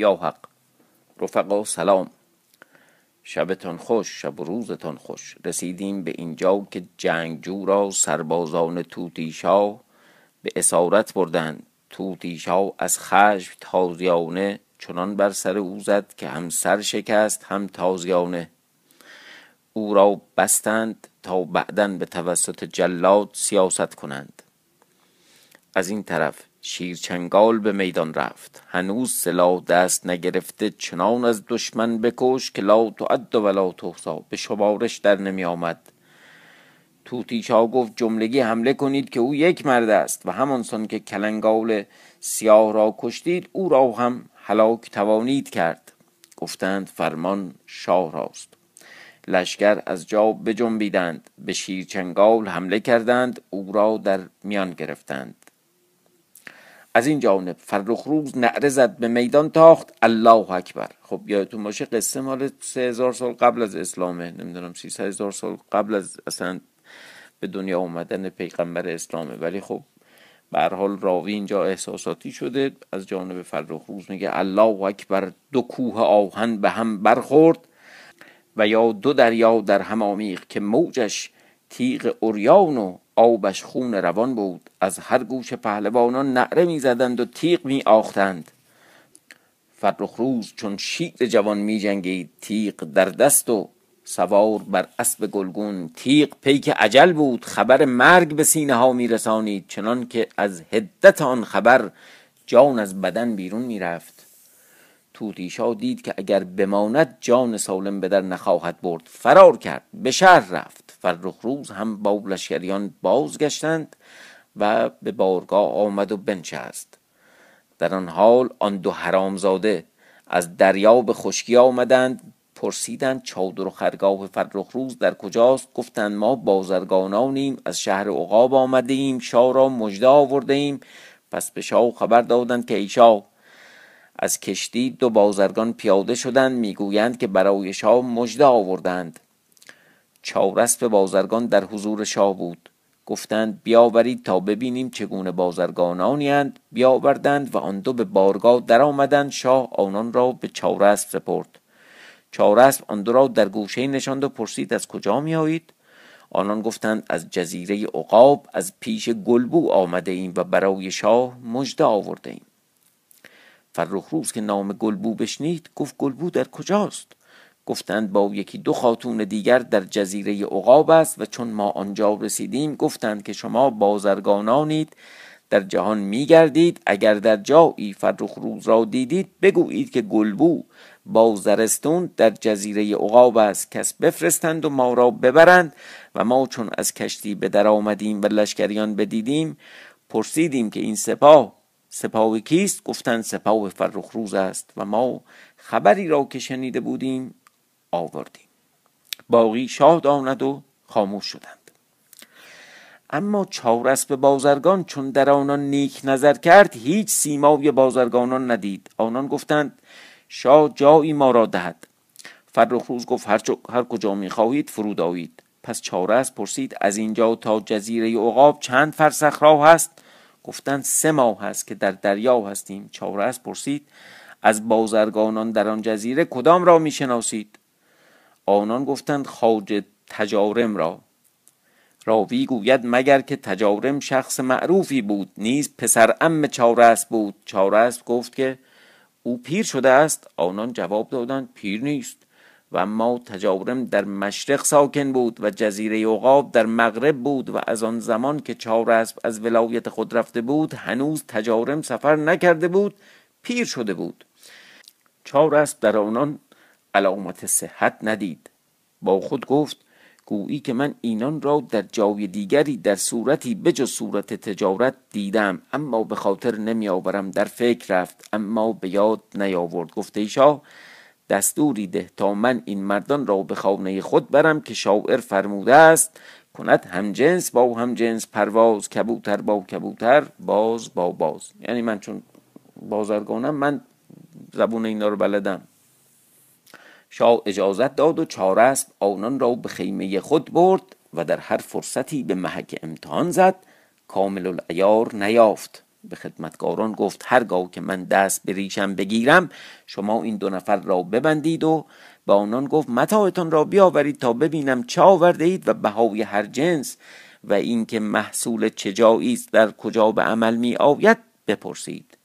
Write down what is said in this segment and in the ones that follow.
یا حق. رفقا سلام. شبتان خوش شب و روزتان خوش. رسیدیم به اینجا که جنگجو را سربازان توتیشا به اسارت بردند. توتیشا از خشم تازیانه چنان بر سر او زد که هم سر شکست هم تازیانه. او را بستند تا بعدا به توسط جلاد سیاست کنند. از این طرف شیرچنگال به میدان رفت. هنوز سلاح دست نگرفته چنان از دشمن بکش که لا تعد ولا تحصا. به شمارش در نمی آمد. توتیشا گفت جملگی حمله کنید که او یک مرد است و همانسان که کلنگال سیاه را کشتید او را هم هلاک توانید کرد. گفتند فرمان شاه راست. لشکر از جا بجنبیدند به شیرچنگال حمله کردند او را در میان گرفتند. از این جانب فرخ روز نعره زد به میدان تاخت. الله اکبر. خب یادتون باشه قصه مال سه سال قبل از اسلامه. نمی‌دونم سی هزار سال قبل از اصلا به دنیا اومدن پیغمبر اسلامه. ولی خب به حال راوی اینجا احساساتی شده. از جانب فرخ روز میگه الله اکبر دو کوه آهن به هم برخورد و یا دو دریا در هم آمیخ که موجش تیغ اوریان و آبش خون روان بود. از هر گوش پهلوانان نعره می‌زدند و تیغ می آختند فرخ روز چون شیر جوان می جنگید تیغ در دست و سوار بر اسب گلگون. تیغ پیک عجل بود خبر مرگ به سینه ها می رسانید چنان که از هدت آن خبر جان از بدن بیرون می رفت توتیشا دید که اگر بماند جان سالم به در نخواهد برد. فرار کرد به شهر رفت. فرخ روز هم با لشکریان بازگشتند و به بارگاه آمد و بنشست. در آن حال آن دو حرامزاده از دریا به خشکی آمدند پرسیدند چادر و خرگاه فرخ روز در کجاست؟ گفتند ما بازرگانانیم از شهر عقاب آمده ایم شاه را مژده آورده ایم پس به شاه خبر دادند که ای شاه از کشتی دو بازرگان پیاده شدند می‌گویند که برای شاه مژده آوردند چارست بازرگان در حضور شاه بود. گفتند بیاورید تا ببینیم چگونه بازرگانانی اند. بیاوردند و آن دو به بارگاه در آمدند شاه آنان را به چارسب سپرد. چارسب آن دو را در گوشه نشاند و پرسید از کجا می آیید آنان گفتند از جزیره عقاب از پیش گلبو آمده ایم و برای شاه مژده آورده ایم فرخ روز که نام گلبو بشنید گفت گلبو در کجاست؟ گفتند با یکی دو خاتون دیگر در جزیره عقاب است و چون ما آنجا رسیدیم گفتند که شما بازرگانانید در جهان میگردید. اگر در جایی فرخ روز را دیدید بگویید که گلبو با زرستون در جزیره عقاب است. کس بفرستند و ما را ببرند و ما چون از کشتی به در آمدیم و لشکریان بدیدیم پرسیدیم که این سپاه سپاه کیست؟ گفتند سپاه فرخ روز است و ما خبری را که شنیده بودیم آوردیم. باقی شاه داند و خاموش شدند. اما چهار به بازرگان چون در آنان نیک نظر کرد هیچ سیمای بازرگانان ندید. آنان گفتند شاه جایی ما را دهد. فرخ روز گفت هر, هر کجا می خواهید فرود آیید پس چارس پرسید از اینجا تا جزیره عقاب چند فرسخ راه هست گفتند سه ماه هست که در دریا هستیم. چارس پرسید از بازرگانان در آن جزیره کدام را می‌شناسید؟ آنان گفتند خاج تجارم را. راوی گوید مگر که تجارم شخص معروفی بود نیز پسر ام چارس بود. چارس گفت که او پیر شده است. آنان جواب دادند پیر نیست. و اما تجارم در مشرق ساکن بود و جزیره عقاب در مغرب بود و از آن زمان که چارسب از ولایت خود رفته بود هنوز تجارم سفر نکرده بود پیر شده بود. چارسب در آنان علامت صحت ندید. با خود گفت گویی که من اینان را در جای دیگری در صورتی بجز صورت تجارت دیدم اما به خاطر نمی آورم در فکر رفت اما به یاد نیاورد. گفته شاه دستوری ده تا من این مردان را به خانه خود برم که شاعر فرموده است کند هم جنس با هم جنس پرواز کبوتر با کبوتر باز با باز. یعنی من چون بازرگانم من زبون اینا رو بلدم. شاه اجازت داد و چارسب آنان را به خیمه خود برد و در هر فرصتی به محک امتحان زد. کامل العیار نیافت. به خدمتکاران گفت هرگاه که من دست به ریشم بگیرم شما این دو نفر را ببندید و به آنان گفت متاعتان را بیاورید تا ببینم چه آورده اید و بهای هر جنس و اینکه محصول چه جایی است در کجا به عمل می آید بپرسید.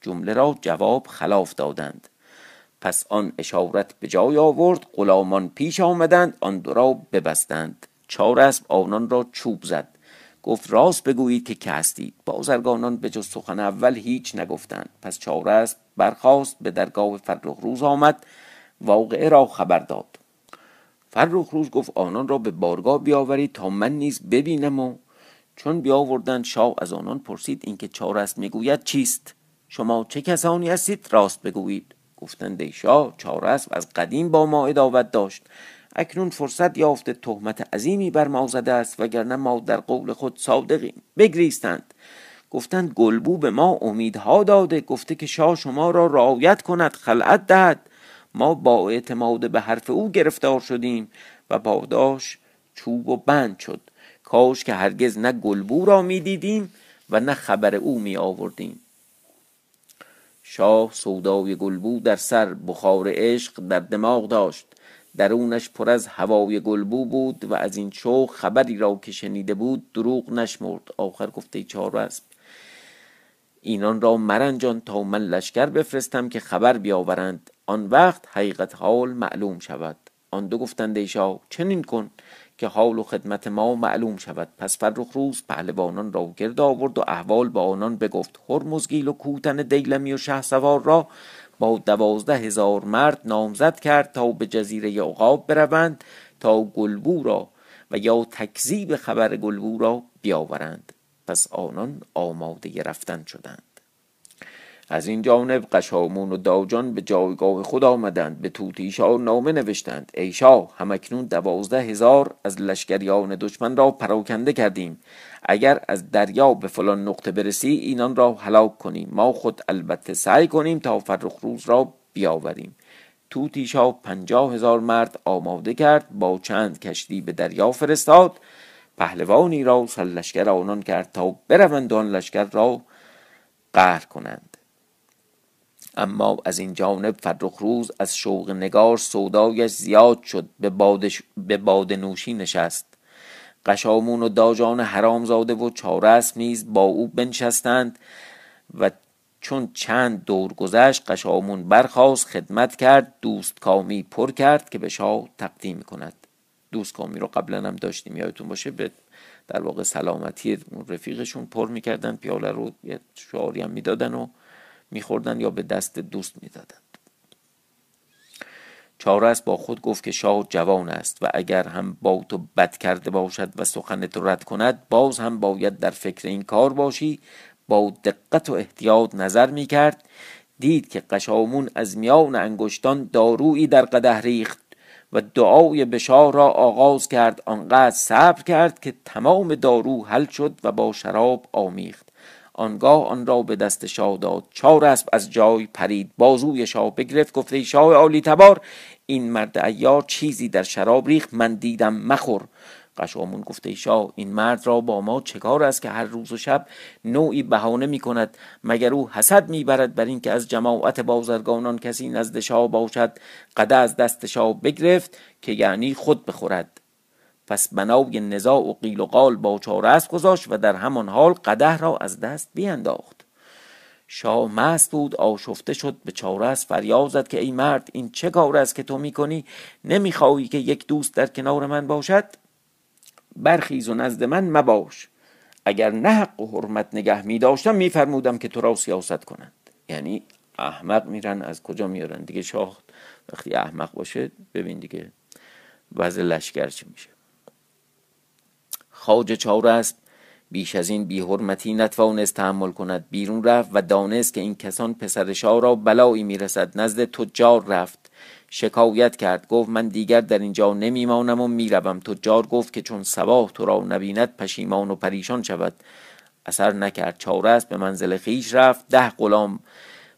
جمله را جواب خلاف دادند. پس آن اشارت به جای آورد غلامان پیش آمدند آن دو را ببستند. چهار اسب آنان را چوب زد. گفت راست بگویید که که هستید. بازرگانان به جز سخن اول هیچ نگفتند. پس چهار اسب برخاست به درگاه فرخ روز آمد واقعه را خبر داد. فرخ روز گفت آنان را به بارگاه بیاورید تا من نیز ببینم و چون بیاوردند شاه از آنان پرسید اینکه چهار اسب می‌گوید چیست؟ شما چه کسانی هستید؟ راست بگویید. گفتند ای شاه چهار اسب از قدیم با ما اداوت داشت. اکنون فرصت یافته تهمت عظیمی بر ما زده است وگرنه ما در قول خود صادقیم. بگریستند. گفتند گلبو به ما امیدها داده گفته که شاه شما را رعایت کند خلعت دهد. ما با اعتماد به حرف او گرفتار شدیم و پاداش چوب و بند شد. کاش که هرگز نه گلبو را می‌دیدیم و نه خبر او می آوردیم شاه سودای گلبو در سر بخار عشق در دماغ داشت. درونش پر از هوای گلبو بود و از این شوق خبری را که شنیده بود دروغ نشمرد. آخر گفته چهار اسب. اینان را مرنجان تا من لشکر بفرستم که خبر بیاورند. آن وقت حقیقت حال معلوم شود. آن دو گفتند ای شاه چنین کن که حال و خدمت ما معلوم شود. پس فرخ روز پهلوانان را گرد آورد و احوال با آنان بگفت. هرمزگیل و کوتن دیلمی و شه سوار را با دوازده هزار مرد نامزد کرد تا به جزیره عقاب بروند تا گلبو را و یا تکذیب خبر گلبو را بیاورند. پس آنان آماده رفتن شدند. از این جانب قشامون و داجان به جایگاه خود آمدند به توتیشا نامه نوشتند. ای شاه همکنون دوازده هزار از لشکریان دشمن را پراکنده کردیم. اگر از دریا به فلان نقطه برسی اینان را هلاک کنیم. ما خود البته سعی کنیم تا فرخ روز را بیاوریم. توتیشا پنجاه هزار مرد آماده کرد با چند کشتی به دریا فرستاد. پهلوانی را سر آنان کرد تا بروند آن لشکر را قهر کنند. اما از این جانب فرخ روز از شوق نگار سودایش زیاد شد به, بادش به باد نوشی نشست. قشامون و داجان حرامزاده و چارس نیز با او بنشستند و چون چند دور گذشت قشامون برخواست خدمت کرد دوست کامی پر کرد که به شاه تقدیم کند. دوست کامی رو قبلا هم داشتیم یادتون باشه به در واقع سلامتی رفیقشون پر می‌کردن پیاله رو یه شعاری هم می‌دادن و میخوردن یا به دست دوست می‌دادند چارس با خود گفت که شاه جوان است و اگر هم با تو بد کرده باشد و سخنت رد کند باز هم باید در فکر این کار باشی. با دقت و احتیاط نظر می کرد دید که قشامون از میان انگشتان دارویی در قده ریخت و دعای بشار را آغاز کرد. آنقدر صبر کرد که تمام دارو حل شد و با شراب آمیخت. آنگاه آن را به دست شاه داد چهار اسب از جای پرید. بازوی شاه بگرفت گفته شاه عالی تبار این مرد ایار چیزی در شراب ریخت من دیدم مخور. قشامون گفته شاه این مرد را با ما چه کار است که هر روز و شب نوعی بهانه می کند؟ مگر او حسد می برد بر اینکه از جماعت بازرگانان کسی نزد شاه باشد؟ قده از دست شاه بگرفت که یعنی خود بخورد. پس بنای نزاع و قیل و قال با چاره گذاشت و در همان حال قده را از دست بینداخت. شاه مست بود آشفته شد به چاره فریاد زد که ای مرد این چه کار است که تو می‌کنی؟ نمی‌خواهی که یک دوست در کنار من باشد؟ برخیز و نزد من مباش. اگر نه حق و حرمت نگه می داشتم میفرمودم که تو را سیاست کنند. یعنی احمق میرن. از کجا میارن دیگه شاه وقتی احمق باشه ببین دیگه وضع لشکر چی میشه. خاج چهار است. بیش از این بی حرمتی نتوانست تحمل کند. بیرون رفت و دانست که این کسان پسر شاه را بلایی می‌رسد. نزد تجار رفت. شکایت کرد. گفت من دیگر در اینجا نمیمانم و می‌روم. تجار گفت که چون سباه تو را نبیند پشیمان و پریشان شود. اثر نکرد. چهار است. به منزل خیش رفت. ده غلام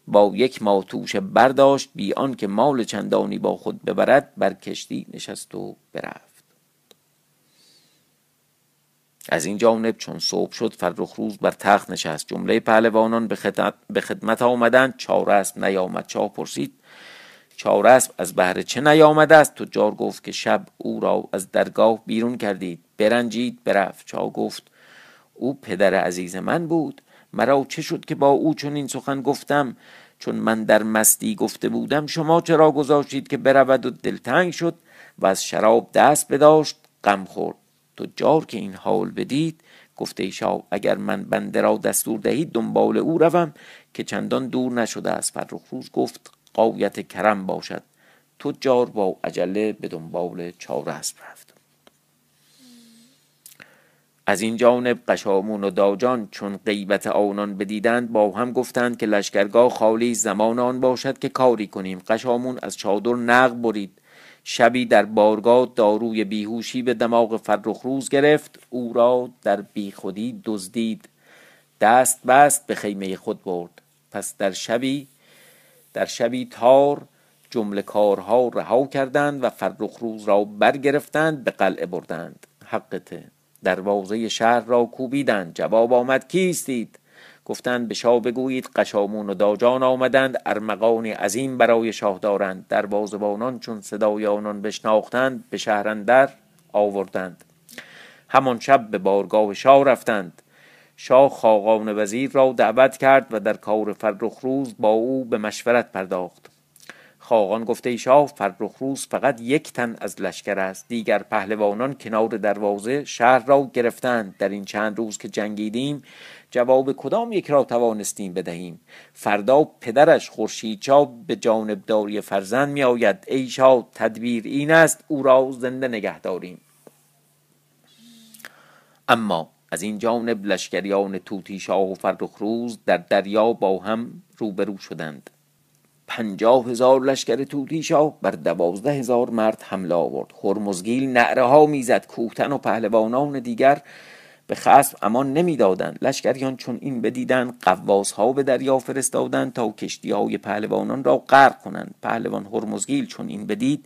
با یک ماتوش برداشت. بی که مال چندانی با خود ببرد بر کشتی نشست و برفت. از این جانب چون صبح شد فرخ روز بر تخت نشست. جمله پهلوانان به خدمت, به خدمت آمدند. چارسب نیامد. چا پرسید. چارسب از بهر چه نیامده است؟ تجار گفت که شب او را از درگاه بیرون کردید. برنجید برفت. چا گفت او پدر عزیز من بود. مرا چه شد که با او چون این سخن گفتم؟ چون من در مستی گفته بودم شما چرا گذاشتید که برود و دلتنگ شد و از شراب دست بداشت غم خورد. تجار که این حال بدید گفته شاه اگر من بنده را دستور دهید دنبال او روم که چندان دور نشده است. فرخ روز گفت قایت کرم باشد. تجار با عجله به دنبال چار اسب رفت. از این جانب قشامون و داجان چون غیبت آنان بدیدند با هم گفتند که لشکرگاه خالی زمان آن باشد که کاری کنیم. قشامون از چادر نق برید. شبی در بارگاه داروی بیهوشی به دماغ فرخ روز گرفت او را در بیخودی دزدید. دست بست به خیمه خود برد. پس در شبی در شبی تار جمله کارها رها کردند و فرخ روز را برگرفتند به قلعه بردند. حقته دروازه شهر را کوبیدند. جواب آمد کیستید؟ گفتند به شاه بگویید قشامون و داجان آمدند ارمغانی عظیم برای شاه دارند. دروازبانان چون صدای آنان بشناختند به شهر آوردند. همان شب به بارگاه شاه رفتند. شاه خاقان وزیر را دعوت کرد و در کار فرخ روز با او به مشورت پرداخت. خاقان گفته ای شاه فرخ روز فقط یک تن از لشکر است. دیگر پهلوانان کنار دروازه شهر را گرفتند. در این چند روز که جنگیدیم جواب کدام یک را توانستیم بدهیم؟ فردا پدرش خورشیدچا به جانبداری فرزند می آید ای شاه تدبیر این است او را زنده نگه داریم. اما از این جانب لشکریان توتی شاه و فرخ روز در دریا با هم روبرو شدند. پنجاه هزار لشکر توتی شاه بر دوازده هزار مرد حمله آورد. هرمزگیل نعره ها می‌زد کوهتن و پهلوانان دیگر به خصم امان نمی‌دادند. لشکریان چون این بدیدند قواس ها به دریا فرستادند تا کشتی های پهلوانان را غرق کنند. پهلوان هرمزگیل چون این بدید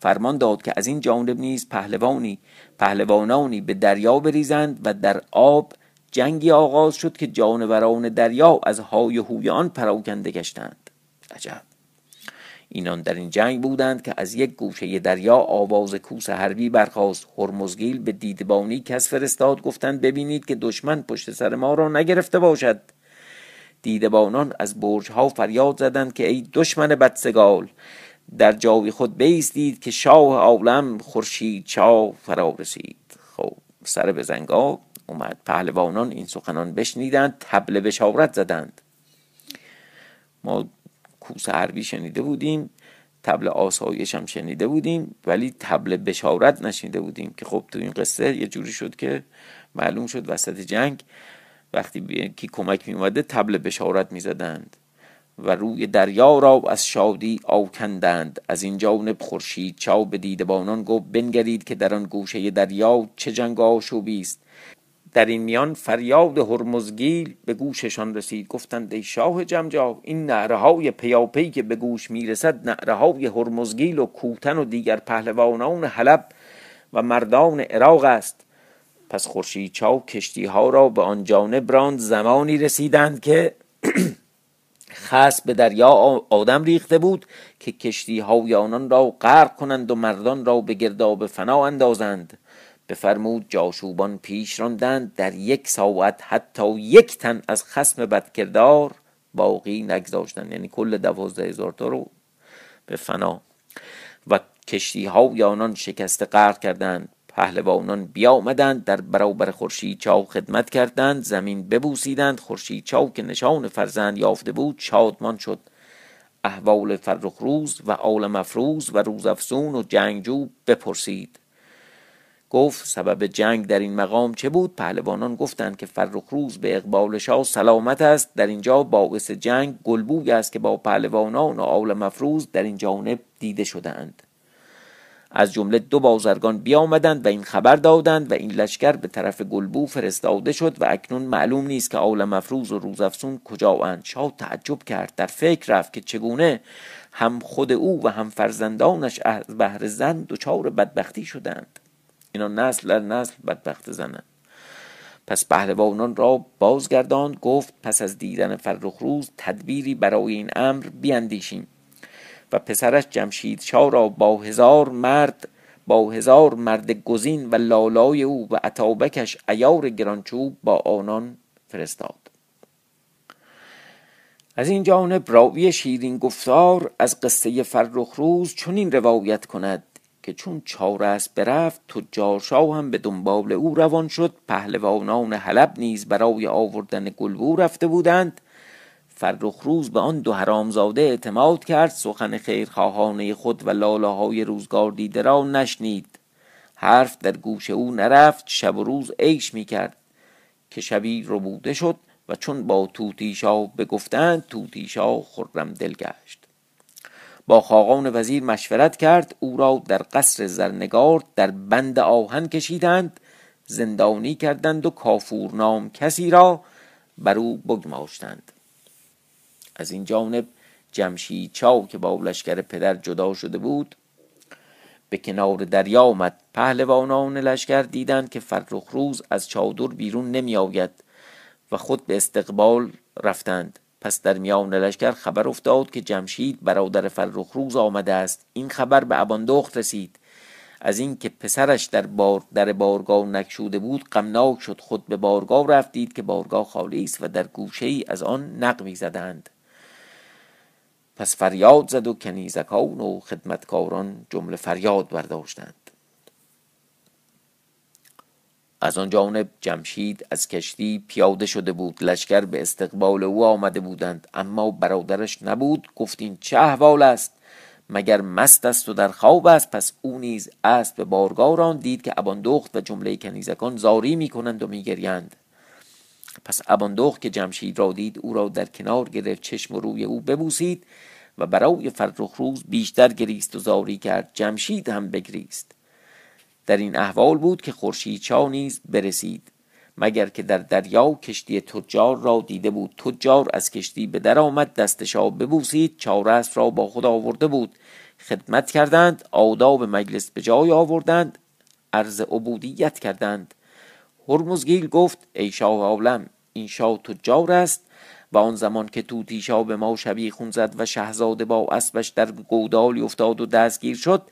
فرمان داد که از این جانب نیز پهلوانی پهلوانانی به دریا بریزند و در آب جنگی آغاز شد که جانوران دریا از های هوی آن پراکنده گشتند. عجب. اینان در این جنگ بودند که از یک گوشه دریا آواز کوس حربی برخاست. هرمزگیل به دیدبانی کس فرستاد گفتند ببینید که دشمن پشت سر ما را نگرفته باشد. دیدبانان از برج ها فریاد زدند که ای دشمن بدسگال در جای خود بیستید که شاه عالم خورشید چا فرا رسید. خب سر به زنگا اومد. پهلوانان این سخنان بشنیدند تبل بشارت زدند. ما کوس حربی شنیده بودیم تبل آسایش هم شنیده بودیم ولی تبل بشارت نشنیده بودیم که خب تو این قصه یه جوری شد که معلوم شد وسط جنگ وقتی کی کمک می اومده تبل بشارت می زدند و روی دریا را از شادی آکندند. از این جانب خورشید چاو به دیدبانان گفت بنگرید که در آن گوشه دریا چه جنگ آشوبی است. در این میان فریاد هرمزگیل به گوششان رسید. گفتند ای شاه جمجا این نعره های پیاپی که به گوش می‌رسد نعره های هرمزگیل و کوتن و دیگر پهلوانان حلب و مردان عراق است. پس خورشید چاو کشتی ها را به آن جانب راند. زمانی رسیدند که خاص به دریا آدم ریخته بود که کشتی های آنان را غرق کنند و مردان را به گرداب فنا اندازند. بفرمود جاشوبان پیش راندند در یک ساعت حتی یک تن از خسم بدکردار باقی نگذاشتند. یعنی کل دوازده هزار تا رو به فنا. و کشتی های آنان شکست غرق کردند. پهلوانان بیامدند در برابر خورشید چاو خدمت کردند. زمین ببوسیدند. خورشید چاو که نشان فرزند یافته بود شادمان شد. احوال فرخ روز و آل مفروز و روزافزون و جنگجو بپرسید. گفت سبب جنگ در این مقام چه بود؟ پهلوانان گفتند که فرخ روز به اقبال شاه سلامت است. در اینجا باعث جنگ گلبوی است که با پهلوانان و آل مفروز در این جانب دیده شدند از جمله دو بازرگان بیامدند و این خبر دادند و این لشکر به طرف گلبو فرستاده شد و اکنون معلوم نیست که آل مفروز و روزافسون کجا اند شاه تعجب کرد. در فکر رفت که چگونه هم خود او و هم فرزندانش از بهر زن دچار بدبختی شدند اینا نسل در نسل بدبخت زنند پس پهلوانان را بازگرداند گفت پس از دیدن فرخ روز تدبیری برای این امر بیاندیشیم و پسرش جمشید شاه را با هزار مرد با هزار مرد گزین و لالای او و عطابکش ایار گرانچوب با آنان فرستاد. از این جانب راوی شیرین گفتار از قصه فرخ روز چنین روایت کند. که چون چار است برفت تجارشاه هم به دنبال او روان شد. پهلوانان حلب نیز برای آوردن گلبو رفته بودند. فرخ روز به آن دو حرامزاده اعتماد کرد. سخن خیرخواهانه خود و لاله های روزگار دیده را نشنید. حرف در گوش او نرفت. شب و روز عیش می کرد که شبی ربوده شد و چون با توتیشا بگفتند توتیشا خرم دل گشت. با خاقان وزیر مشورت کرد او را در قصر زرنگار در بند آهن کشیدند زندانی کردند و کافور نام کسی را بر او بگماشتند. از این جانب جمشید چاو که با لشکر پدر جدا شده بود به کنار دریا آمد. پهلوانان لشکر دیدند که فرخ روز از چادر بیرون نمی آید و خود به استقبال رفتند. پس در میان لشکر خبر افتاد که جمشید برادر فرخ روز آمده است. این خبر به اباندخت رسید. از اینکه پسرش در بار در بارگاه نکشوده بود غمناک شد. خود به بارگاه رفتید که بارگاه خالی است و در گوشه ای از آن نقمی زدند پس فریاد زد و کنیزکان و خدمتکاران جمله فریاد برداشتند. از آن جانب جمشید از کشتی پیاده شده بود. لشکر به استقبال او آمده بودند. اما برادرش نبود. گفتین چه احوال است؟ مگر مست است و در خواب است؟ پس او نیز است به بارگاه دید که اباندخت و جمله کنیزکان زاری می کنند و می گریند. پس اباندخت که جمشید را دید او را در کنار گرفت چشم و روی او ببوسید و برای فرخ روز بیشتر گریست و زاری کرد. جمشید هم بگریست. در این احوال بود که خورشید چا نیز برسید مگر که در دریا کشتی تجار را دیده بود. تجار از کشتی به در آمد دستشا ببوسید چارست را با خود آورده بود. خدمت کردند آداب مجلس به جای آوردند عرض عبودیت کردند. هرمزگیل گفت ای شاه عالم این شاه تجار است و آن زمان که توتیشا به ما شبی خون زد و شهزاده با اسبش در گودالی افتاد و دستگیر شد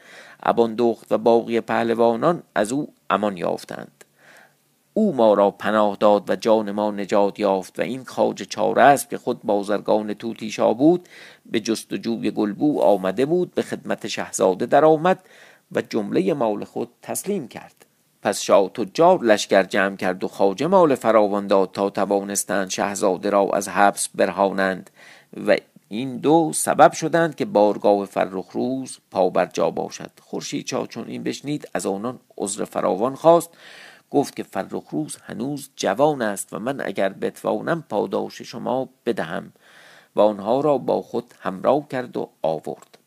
اباندخت و باقی پهلوانان از او امان یافتند. او ما را پناه داد و جان ما نجات یافت و این خاج چاره است که خود بازرگان توتیشا بود به جستجوی گلبو آمده بود به خدمت شهزاده در آمد و جمله مال خود تسلیم کرد. پس شاه تجار لشکر جمع کرد و خاجه مال فراوان داد تا توانستند شهزاده را از حبس برهانند و این دو سبب شدند که بارگاه فرخ روز پا بر جا باشد. خورشید چا چون این بشنید از آنان عذر فراوان خواست. گفت که فرخ روز هنوز جوان است و من اگر بتوانم پاداش شما بدهم و آنها را با خود همراه کرد و آورد.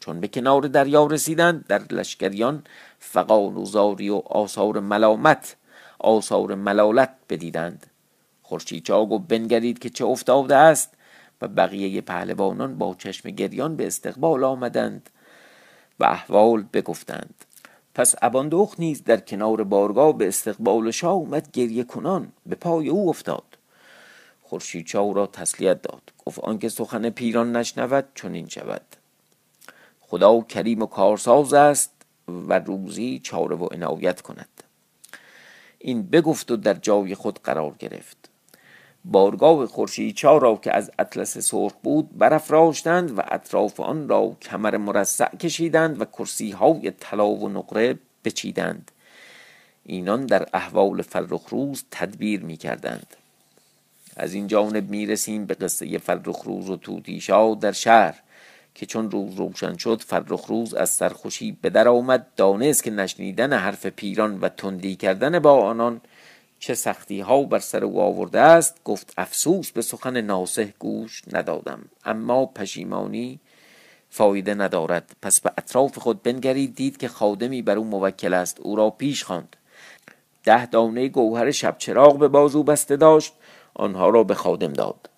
چون به کنار دریا رسیدند در لشکریان فقان و زاری و آثار ملامت آثار ملالت بدیدند. خورشید چاگ و بنگرید که چه افتاده است؟ و بقیه پهلوانان با چشم گریان به استقبال آمدند و احوال بگفتند. پس اباندخت نیز در کنار بارگاه به استقبال شاه اومد گریه کنان به پای او افتاد. خورشید چاو را تسلیت داد. گفت آنکه سخن پیران نشنود چنین شود. خدا کریم و کارساز است و روزی چاره و عنایت کند. این بگفت و در جای خود قرار گرفت. بارگاه خورشید را که از اطلس سرخ بود برافراشتند و اطراف آن را کمر مرصع کشیدند و کرسی های طلا و نقره بچیدند. اینان در احوال فرخ روز تدبیر می کردند از این جانب می رسیم به قصه فرخ روز و توتیشا در شهر که چون روز روشن شد فرخ روز از سرخوشی به در آمد دانست که نشنیدن حرف پیران و تندی کردن با آنان چه سختی ها بر سر او آورده است گفت افسوس به سخن ناسه گوش ندادم. اما پشیمانی فایده ندارد. پس به اطراف خود بنگرید دید که خادمی بر او موکل است. او را پیش خواند. ده دانه گوهر شب چراغ به بازو بسته داشت. آنها را به خادم داد.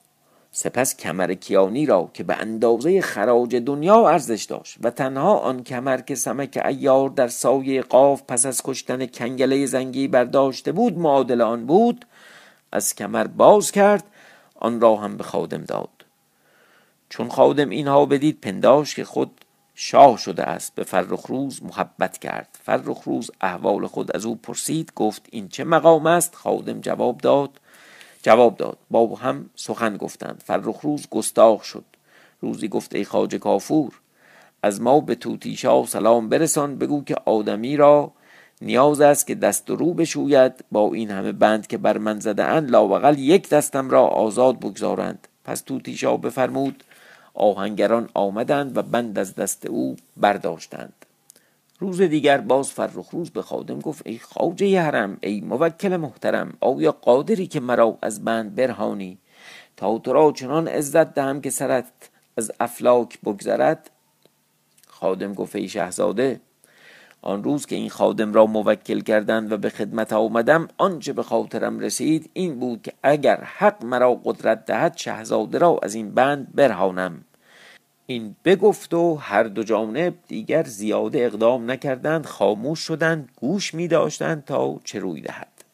سپس کمر کیانی را که به اندازه خراج دنیا ارزش داشت و تنها آن کمر که سمک ایار در سایه قاف پس از کشتن کنگله زنگی برداشته بود معادل آن بود از کمر باز کرد آن را هم به خادم داد. چون خادم اینها بدید پنداش که خود شاه شده است به فرخ روز محبت کرد. فرخ روز احوال خود از او پرسید گفت این چه مقام است؟ خادم جواب داد جواب داد. با هم سخن گفتند. فرخ روز گستاخ شد. روزی گفت ای خاج کافور از ما به توتیشا سلام برسان. بگو که آدمی را نیاز است که دست و رو بشوید. با این همه بند که بر من زده اند لاوقل یک دستم را آزاد بگذارند. پس توتیشا بفرمود. آهنگران آمدند و بند از دست او برداشتند. روز دیگر باز فرخ روز به خادم گفت ای خواجه حرم ای موکل محترم آیا قادری که مرا از بند برهانی؟ تا تو را چنان عزت دهم که سرت از افلاک بگذرد؟ خادم گفت ای شهزاده آن روز که این خادم را موکل کردند و به خدمت آمدم آنچه به خاطرم رسید این بود که اگر حق مرا قدرت دهد شهزاده را از این بند برهانم. این بگفت و هر دو جانب دیگر زیاده اقدام نکردند خاموش شدند گوش می داشتند تا چه روی دهد.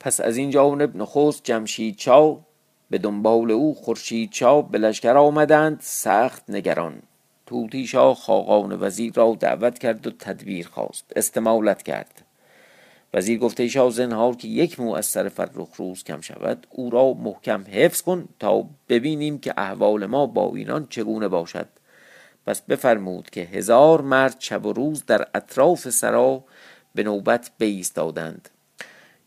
پس از این جانب نخست جمشید چاو به دنبال او خورشید چاو به لشکر آمدند سخت نگران. توتی شاه خاقان وزیر را دعوت کرد و تدبیر خواست استمالت کرد. وزیر گفته شاه زنهار که یک مو از سر فرخ روز کم شود او را محکم حفظ کن تا ببینیم که احوال ما با اینان چگونه باشد. پس بفرمود که هزار مرد شب و روز در اطراف سرا به نوبت بایستادند.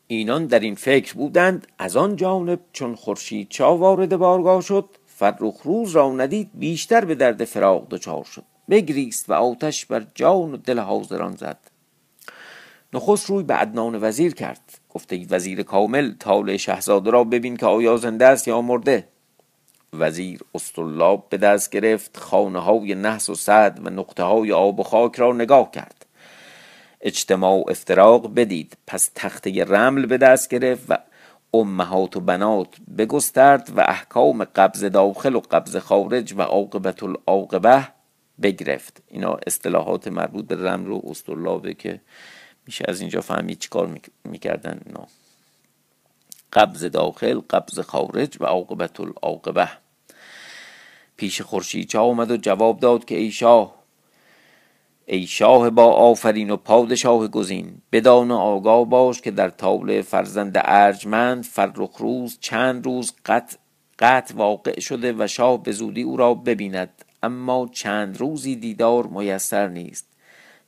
اینان در این فکر بودند از آن جانب چون خورشید چا وارد بارگاه شد فرخ روز را ندید بیشتر به درد فراق دچار شد. بگریست و آتش بر جان و دل حاضران زد. نخست روی به عدنان وزیر کرد. گفته وزیر کامل طالع شهزاده را ببین که آیا زنده است یا مرده. وزیر استرلاب به دست گرفت خانه های نحس و سعد و نقطه های آب و خاک را نگاه کرد. اجتماع و افتراق بدید. پس تخته رمل به دست گرفت و امهات و بنات بگسترد و احکام قبض داخل و قبض خارج و عاقبت العاقبه بگرفت. اینا اصطلاحات مربوط به رمل و استرلابه که میشه از اینجا فهمید چیکار می‌کردن؟ اینا قبض داخل قبض خارج و عاقبت العاقبه. پیش خورشید چا آمد و جواب داد که ای شاه ای شاه با آفرین و پادشاه گزین بدان و آگاه باش که در طاوله فرزند ارجمند فرخ روز چند روز قط قط واقع شده و شاه به زودی او را ببیند. اما چند روزی دیدار میسر نیست.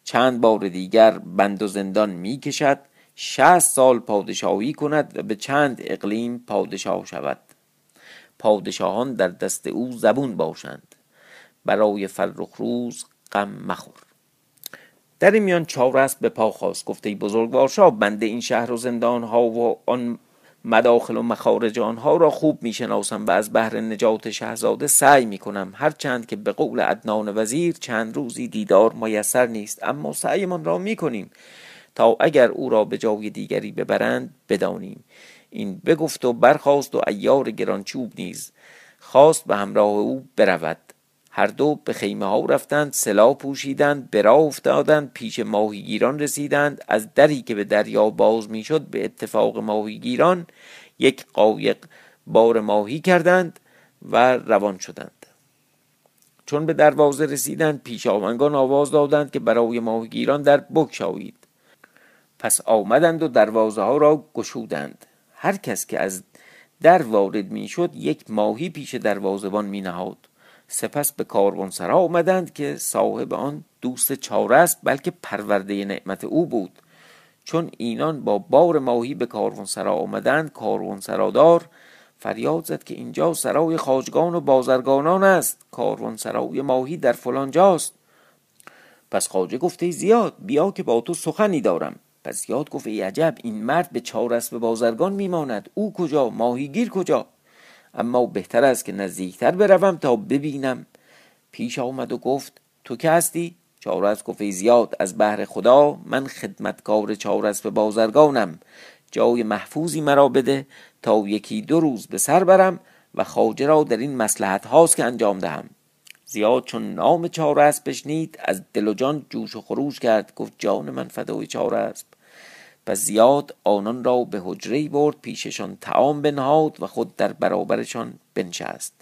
چند بار دیگر بند و زندان می کشد شهست سال پادشاهی کند و به چند اقلیم پادشاه شود. پادشاهان در دست او زبون باشند. برای فرخ روز غم مخور. در این میان چارست به پا خواست گفته بزرگوار شاه بنده این شهر و زندان ها و آن مداخل و مخارج آنها را خوب می‌شناسم و از بهر نجات شهزاده سعی می‌کنم هرچند که به قول عدنان وزیر چند روزی دیدار میسر نیست اما سعیمان را می‌کنیم تا اگر او را به جای دیگری ببرند بدانیم. این بگفت و برخواست و ایار گرانچوب نیز خواست به همراه او برود. هر دو به خیمه ها رفتند سلاح پوشیدند به افتادند پیش ماهیگیران رسیدند. از دری که به دریا باز می‌شد به اتفاق ماهیگیران یک قایق بار ماهی کردند و روان شدند. چون به دروازه رسیدند پیش آونگان آواز دادند که برای ماهیگیران در بکشایید پس آمدند و دروازه ها را گشودند. هر کس که از در وارد می‌شد یک ماهی پیش دروازبان می نهاد سپس به کاروانسرا آمدند که صاحب آن دوست چاره است بلکه پرورده نعمت او بود. چون اینان با بار ماهی به کاروانسرا آمدند کاروانسرادار فریاد زد که اینجا سرای خاجگان و بازرگانان است کاروانسرای ماهی در فلان جاست. پس خاجه گفته زیاد بیا که با تو سخنی دارم. پس یاد گفت ای عجب این مرد به چار به بازرگان میماند. او کجا؟ ماهیگیر کجا؟ اما بهتر است که نزدیکتر بروم تا ببینم. پیش آمد و گفت تو که هستی؟ چارس گفت زیاد از بهر خدا من خدمتکار چارس به بازرگانم. جای محفوظی مرا بده تا یکی دو روز به سر برم و خاجه را در این مسلحت هاست که انجام دهم. زیاد چون نام چارس بشنید از دل و جان جوش و خروش کرد. گفت جان من فدای چارسب و زیاد آنان را به حجره برد پیششان تعام بنهاد و خود در برابرشان بنشست.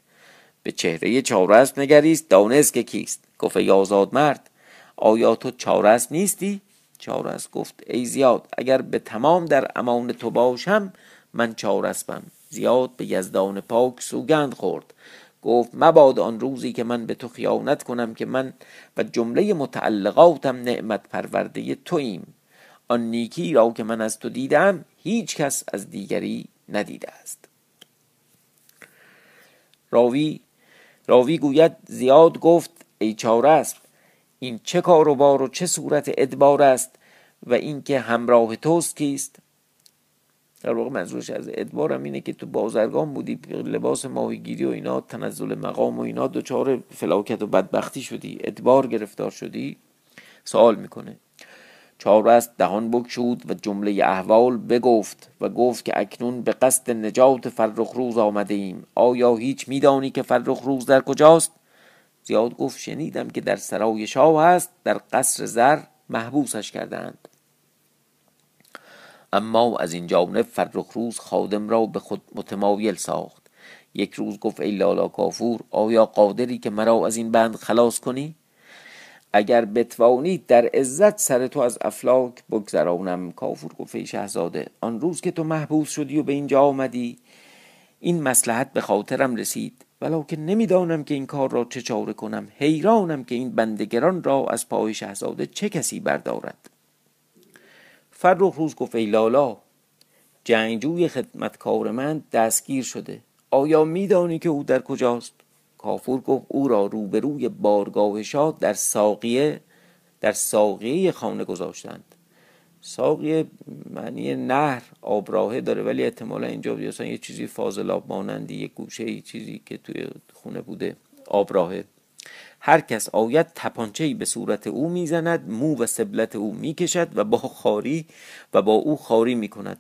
به چهره چارست نگریست دانست که کیست. گفت ای آزاد مرد آیا تو چارست نیستی؟ چارست گفت ای زیاد اگر به تمام در امان تو باشم من چارسبم زیاد به یزدان پاک سوگند خورد. گفت مباد آن روزی که من به تو خیانت کنم که من و جمله متعلقاتم نعمت پرورده توییم. آن نیکی را که من از تو دیدم هیچ کس از دیگری ندیده است. راوی راوی گوید زیاد گفت ای چارسب این چه کار و بار و چه صورت ادبار است و اینکه همراه توست کیست؟ در واقع منظورش از ادبارم اینه که تو بازرگان بودی لباس ماهیگیری و اینا تنزل مقام و اینا دوچار فلاکت و بدبختی شدی ادبار گرفتار شدی. سوال می‌کنه چهار است دهان بکشود و جمله احوال بگفت و گفت که اکنون به قصد نجات فرخ روز آمده ایم آیا هیچ میدانی که فرخ روز در کجاست؟ زیاد گفت شنیدم که در سرای شاه هست در قصر زر محبوسش کردند اما از این جانب فرخ روز خادم را به خود متمایل ساخت. یک روز گفت ای لالا کافور آیا قادری که مرا از این بند خلاص کنی؟ اگر بتوانید در عزت سر تو از افلاک بگذرانم کافور ای شهزاده آن روز که تو محبوس شدی و به اینجا آمدی این مسلحت به خاطرم رسید. که نمی‌دانم که این کار را چه چاره کنم. حیرانم که این بندگران را از پای شهزاده چه کسی بردارد. فرخ روز گفت ای لالا جنگجوی خدمتکار من دستگیر شده. آیا میدانی که او در کجاست؟ کافور گفت او را روبروی بارگاه شاد در ساقیه در ساقیه خانه گذاشتند. ساقیه معنی نهر آبراهه داره ولی احتمالا اینجا مثلا یه چیزی فاضلاب مانندی یه گوشه چیزی که توی خونه بوده آبراهه هر کس آید تپانچهی به صورت او می‌زند مو و سبلت او می‌کشد و با خاری و با او خاری می‌کند.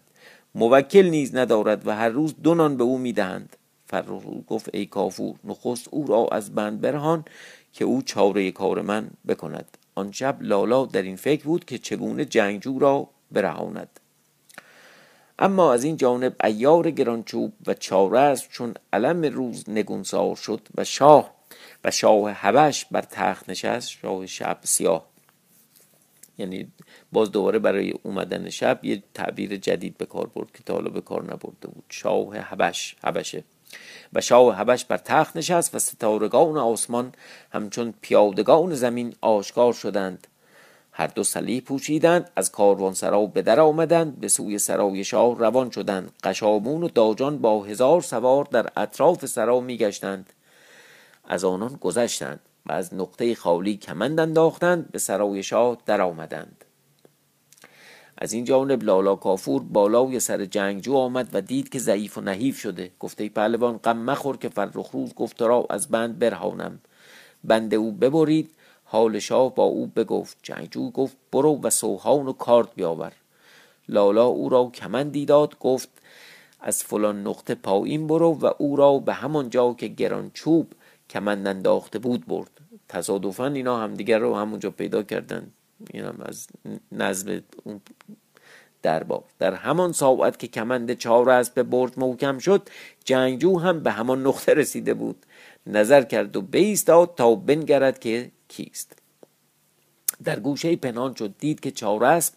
موکل نیز ندارد و هر روز دو نان به او می‌دهند. فرخ گفت ای کافور نخست او را از بند برهان که او چاره کار من بکند. آن شب لالا در این فکر بود که چگونه جنگجو را برهاند. اما از این جانب ایار گرانچوب و چارز چون علم روز نگونسار شد و شاه و شاه حبش بر تخت نشست شاه شب سیاه. یعنی باز دوباره برای اومدن شب یه تعبیر جدید به کار برد که تا حالا به کار نبرده بود. شاه حبش حبشه. و شاه حبش بر تخت نشست و ستارگان آسمان همچون پیادگان زمین آشکار شدند. هر دو سلیح پوشیدند از کاروان سرا به در آمدند به سوی سرای شاه روان شدند. قشامون و داجان با هزار سوار در اطراف سرا میگشتند. از آنان گذشتند و از نقطه خالی کمند انداختند به سرای شاه در آمدند. از این جانب لالا کافور بالای سر جنگجو آمد و دید که ضعیف و نحیف شده. گفته پهلوان غم مخور که فرخ روز گفت را از بند برهانم. بند او ببرید حال شاه با او بگفت. جنگجو گفت برو و سوهان و کارت بیاور. لالا او را کمندی داد گفت از فلان نقطه پایین برو و او را به همان جا که گران چوب کمند انداخته بود برد. تصادفا اینا همدیگر رو همونجا پیدا کردن. این هم از نظم دربار در همان ساعت که کمند چهار از به برج محکم شد جنگجو هم به همان نقطه رسیده بود. نظر کرد و بیستاد تا بنگرد که کیست. در گوشه پنهان شد دید که چهار اسب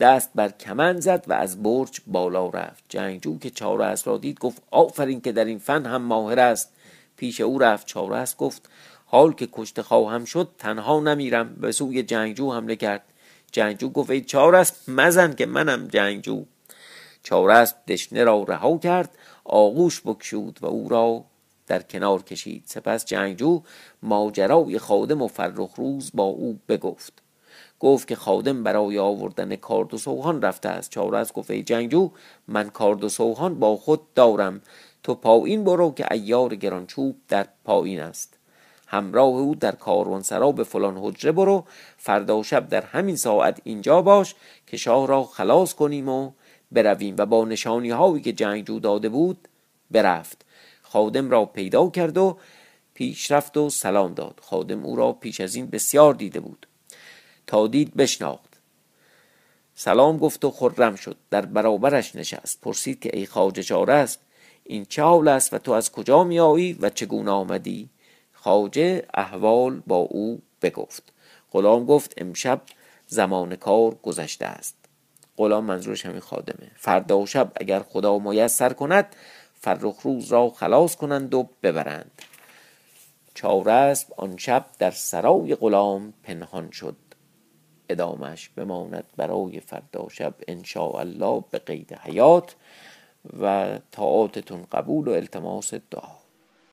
دست بر کمند زد و از برج بالا رفت. جنگجو که چهار اسب را دید گفت آفرین که در این فن هم ماهر است. پیش او رفت چهار اسب گفت حال که کشته خواهم شد تنها نمیرم. به سوی جنگجو حمله کرد. جنگجو گفت ای چهار است مزن که منم جنگجو. چهار است دشنه را رها کرد آغوش بکشود و او را در کنار کشید. سپس جنگجو ماجرای خادم و فرخ روز با او بگفت. گفت که خادم برای آوردن کارد و سوهان رفته است. چهارست گفت ای جنگجو من کارد و سوهان با خود دارم. تو پایین برو که ایار گرانچوب در پایین است. همراه او در کاروانسرا به فلان حجره برو. فردا شب در همین ساعت اینجا باش که شاه را خلاص کنیم و برویم. و با نشانی هایی که جنگجو داده بود برفت. خادم را پیدا کرد و پیش رفت و سلام داد. خادم او را پیش از این بسیار دیده بود. تا دید بشناخت. سلام گفت و خرم شد. در برابرش نشست. پرسید که ای خواجه چاره است؟ این چه است و تو از کجا می آیی و چگونه آمدی؟ خواجه احوال با او بگفت. غلام گفت امشب زمان کار گذشته است. غلام منظورش همین خادمه. فردا و شب اگر خدا میسر کند فرخ روز را خلاص کنند و ببرند. چارسب آن شب در سرای غلام پنهان شد. ادامش بماند برای فردا شب ان الله به قید حیات و طاعاتتون قبول و التماس دعا.